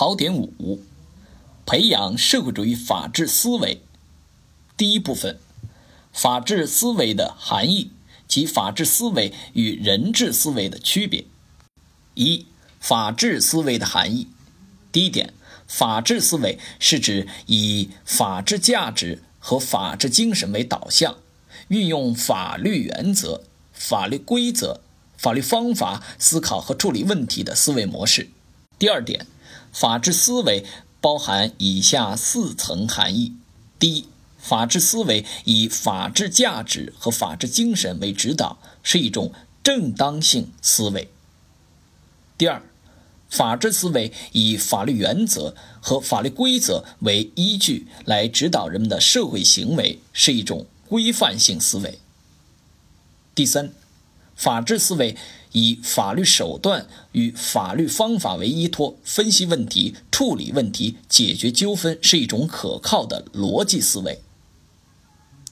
考点五：培养社会主义法治思维。第一部分：法治思维的含义及法治思维与人治思维的区别。一、法治思维的含义。第一点，法治思维是指以法治价值和法治精神为导向，运用法律原则、法律规则、法律方法思考和处理问题的思维模式。第二点，法治思维包含以下四层含义：第一，法治思维以法治价值和法治精神为指导，是一种正当性思维；第二，法治思维以法律原则和法律规则为依据来指导人们的社会行为，是一种规范性思维。第三，法治思维以法律手段与法律方法为依托，分析问题、处理问题、解决纠纷，是一种可靠的逻辑思维。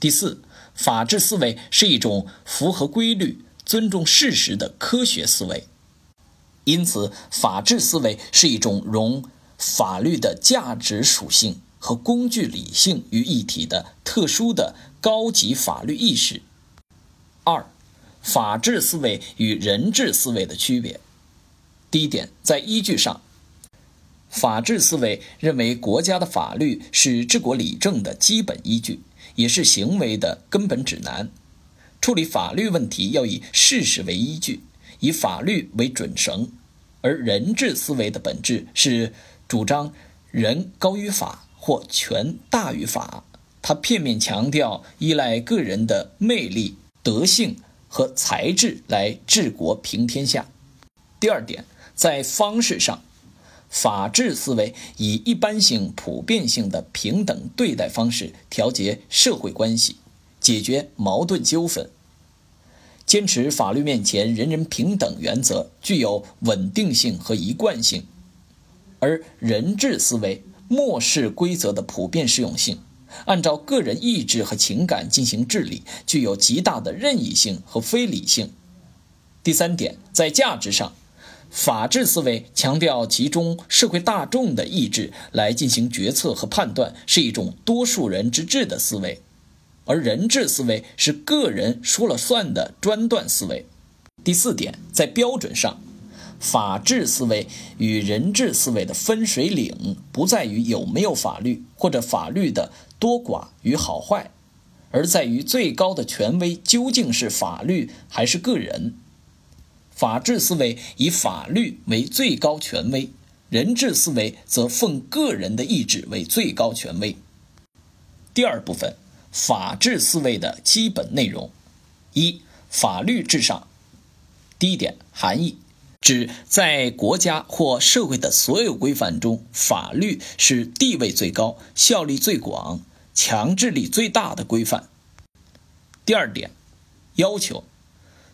第四，法治思维是一种符合规律、尊重事实的科学思维。因此，法治思维是一种融法律的价值属性和工具理性于一体的特殊的高级法律意识。二、法治思维与人治思维的区别。第一点，在依据上，法治思维认为国家的法律是治国理政的基本依据，也是行为的根本指南。处理法律问题要以事实为依据，以法律为准绳。而人治思维的本质是主张人高于法或权大于法，它片面强调依赖个人的魅力、德性和才智来治国平天下。第二点，在方式上，法治思维以一般性、普遍性的平等对待方式调节社会关系，解决矛盾纠纷。坚持法律面前人人平等原则，具有稳定性和一贯性；而人治思维漠视规则的普遍适用性，按照个人意志和情感进行治理，具有极大的任意性和非理性。第三点，在价值上，法治思维强调集中社会大众的意志来进行决策和判断，是一种多数人之治的思维。而人治思维是个人说了算的专断思维。第四点，在标准上，法治思维与人治思维的分水岭不在于有没有法律或者法律的多寡与好坏，而在于最高的权威究竟是法律还是个人。法治思维以法律为最高权威，人治思维则奉个人的意志为最高权威。第二部分。法治思维的基本内容：一、法律至上。第一点含义，指在国家或社会的所有规范中，法律是地位最高、效力最广、强制力最大的规范。第二点要求，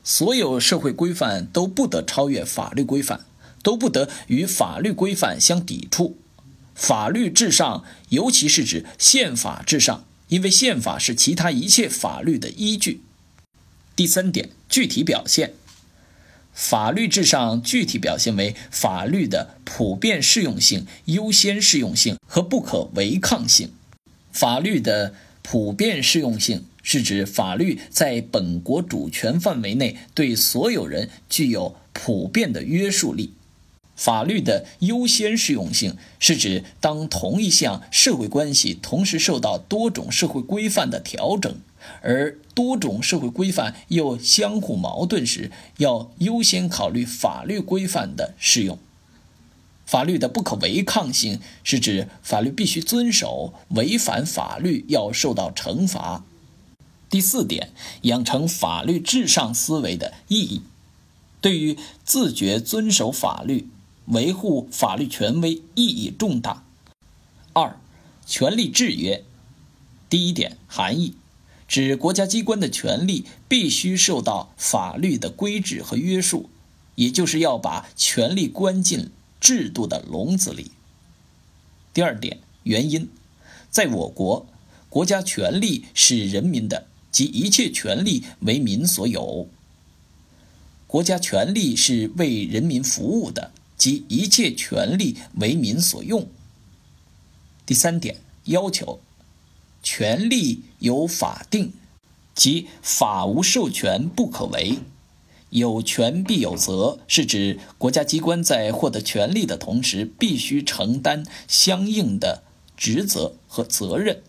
所有社会规范都不得超越法律规范，都不得与法律规范相抵触。法律至上，尤其是指宪法至上。因为宪法是其他一切法律的依据。第三点，具体表现，法律至上具体表现为法律的普遍适用性、优先适用性和不可违抗性。法律的普遍适用性是指法律在本国主权范围内对所有人具有普遍的约束力。法律的优先适用性是指，当同一项社会关系同时受到多种社会规范的调整，而多种社会规范又相互矛盾时，要优先考虑法律规范的适用。法律的不可违抗性是指法律必须遵守，违反法律要受到惩罚。第四点，养成法律至上思维的意义，对于自觉遵守法律。维护法律权威意义重大。二、权力制约。第一点含义，指国家机关的权力必须受到法律的规制和约束，也就是要把权力关进制度的笼子里。第二点原因，在我国，国家权力是人民的，即一切权力为民所有。国家权力是为人民服务的。即一切权利为民所用。第三点要求，权利有法定，即法无授权不可为。有权必有责，是指国家机关在获得权利的同时，必须承担相应的职责和责任。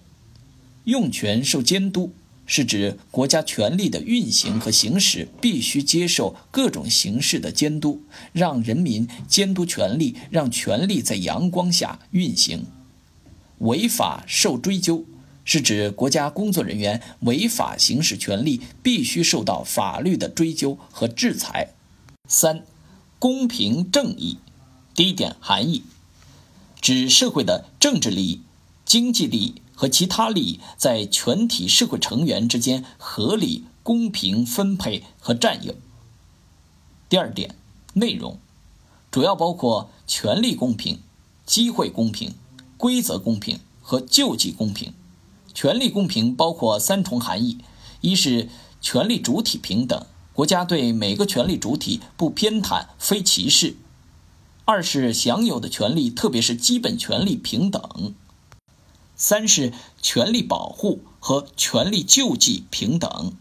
用权受监督，是指国家权力的运行和行使必须接受各种形式的监督，让人民监督权力，让权力在阳光下运行。违法受追究。是指国家工作人员违法行使权利，必须受到法律的追究和制裁。三、公平正义。第一点含义：指社会的政治利益、经济利益和其他利益在全体社会成员之间合理、公平分配和占有。第二点内容，主要包括权利公平、机会公平、规则公平和救济公平。权利公平包括三重含义：一是权利主体平等，国家对每个权利主体不偏袒、非歧视；二是享有的权利，特别是基本权利平等；三是权利保护和权利救济平等。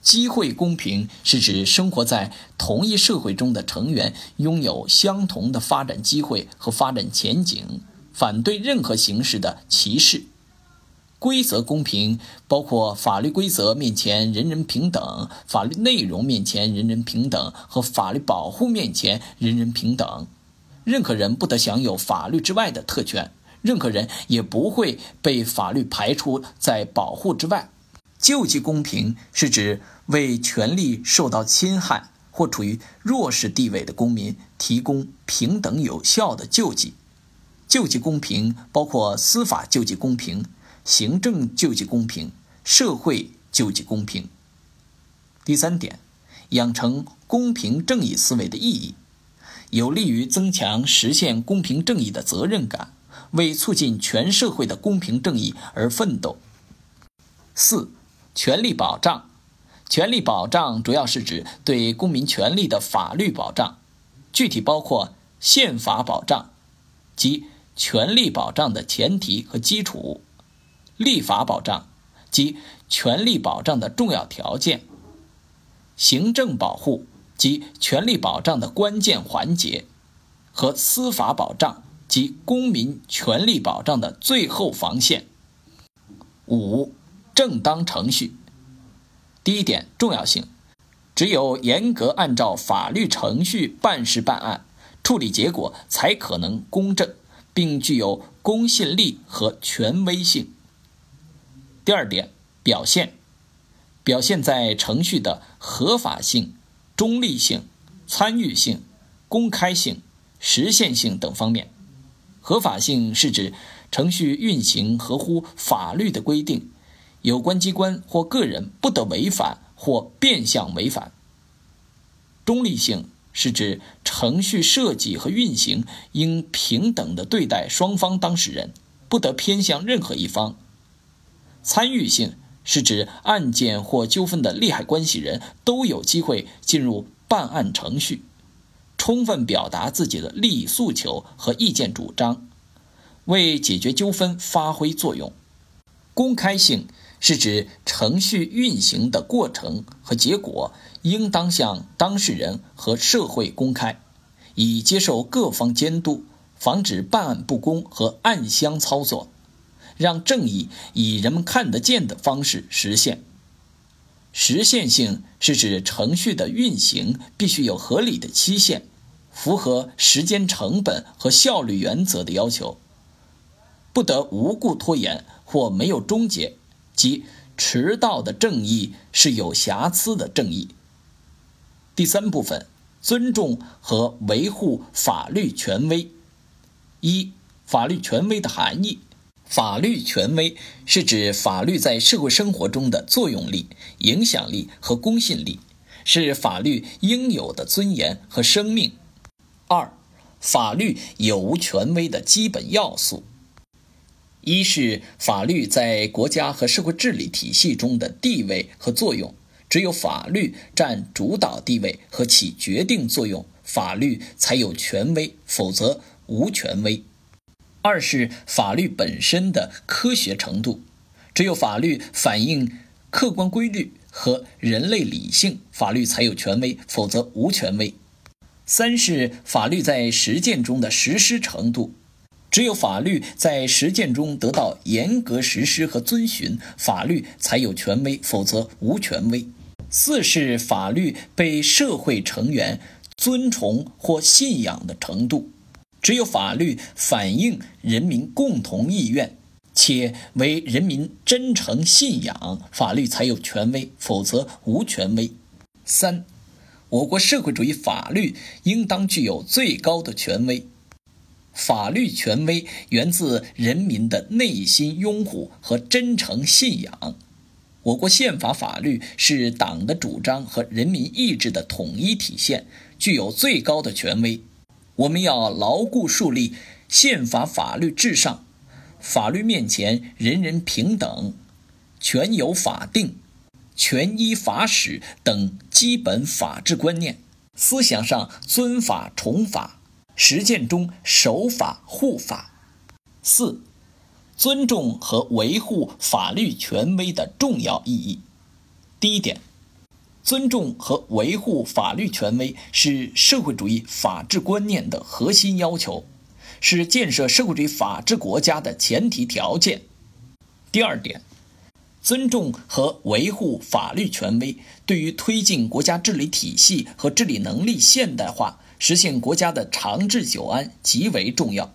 机会公平是指生活在同一社会中的成员拥有相同的发展机会和发展前景，反对任何形式的歧视。规则公平包括法律规则面前人人平等，法律内容面前人人平等和法律保护面前人人平等。任何人不得享有法律之外的特权，任何人也不会被法律排除在保护之外。救济公平是指为权利受到侵害或处于弱势地位的公民提供平等有效的救济。救济公平包括司法救济公平。行政救济公平，社会救济公平。第三点，养成公平正义思维的意义，有利于增强实现公平正义的责任感，为促进全社会的公平正义而奋斗。四、权利保障，权利保障主要是指对公民权利的法律保障，具体包括宪法保障，即权利保障的前提和基础。立法保障及权利保障的重要条件，行政保护及权利保障的关键环节，和司法保障及公民权利保障的最后防线。五、正当程序。第一点重要性，只有严格按照法律程序办事办案，处理结果才可能公正，并具有公信力和权威性。第二点，表现，表现在程序的合法性、中立性、参与性、公开性、实现性等方面。合法性是指程序运行合乎法律的规定，有关机关或个人不得违反或变相违反。中立性是指程序设计和运行应平等的对待双方当事人，不得偏向任何一方。参与性是指案件或纠纷的利害关系人都有机会进入办案程序，充分表达自己的利益诉求和意见主张，为解决纠纷发挥作用。公开性是指程序运行的过程和结果应当向当事人和社会公开，以接受各方监督，防止办案不公和暗箱操作。让正义以人们看得见的方式实现。实现性是指程序的运行必须有合理的期限，符合时间成本和效率原则的要求，不得无故拖延或没有终结，即迟到的正义是有瑕疵的正义。第三部分，尊重和维护法律权威。一、法律权威的含义。法律权威是指法律在社会生活中的作用力、影响力和公信力，是法律应有的尊严和生命。二、法律有无权威的基本要素：一是法律在国家和社会治理体系中的地位和作用，只有法律占主导地位和起决定作用，法律才有权威，否则无权威。二是法律本身的科学程度，只有法律反映客观规律和人类理性，法律才有权威，否则无权威。三是法律在实践中的实施程度，只有法律在实践中得到严格实施和遵循，法律才有权威，否则无权威。四是法律被社会成员尊崇或信仰的程度。只有法律反映人民共同意愿，且为人民真诚信仰，法律才有权威，否则无权威。三，我国社会主义法律应当具有最高的权威。法律权威源自人民的内心拥护和真诚信仰。我国宪法法律是党的主张和人民意志的统一体现，具有最高的权威。我们要牢固树立宪法法律至上、法律面前人人平等、权有法定、权依法使等基本法治观念，思想上尊法崇法，实践中守法护法。四、尊重和维护法律权威的重要意义。第一点。尊重和维护法律权威是社会主义法治观念的核心要求，是建设社会主义法治国家的前提条件。第二点，尊重和维护法律权威，对于推进国家治理体系和治理能力现代化、实现国家的长治久安极为重要。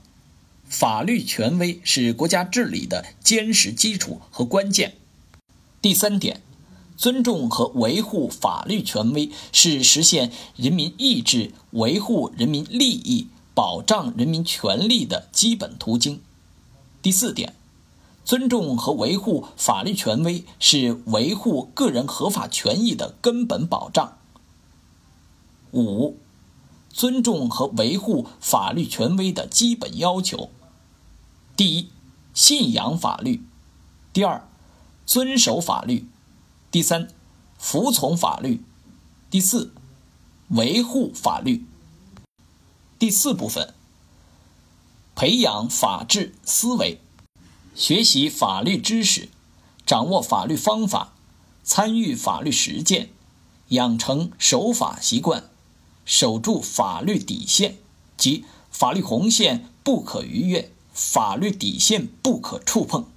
法律权威是国家治理的坚实基础和关键。第三点。尊重和维护法律权威是实现人民意志、维护人民利益、保障人民权利的基本途径。第四点，尊重和维护法律权威是维护个人合法权益的根本保障。五，尊重和维护法律权威的基本要求：第一，信仰法律；第二，遵守法律。第三，服从法律；第四，维护法律。第四部分，培养法治思维，学习法律知识，掌握法律方法，参与法律实践，养成守法习惯，守住法律底线，即法律红线不可逾越，法律底线不可触碰。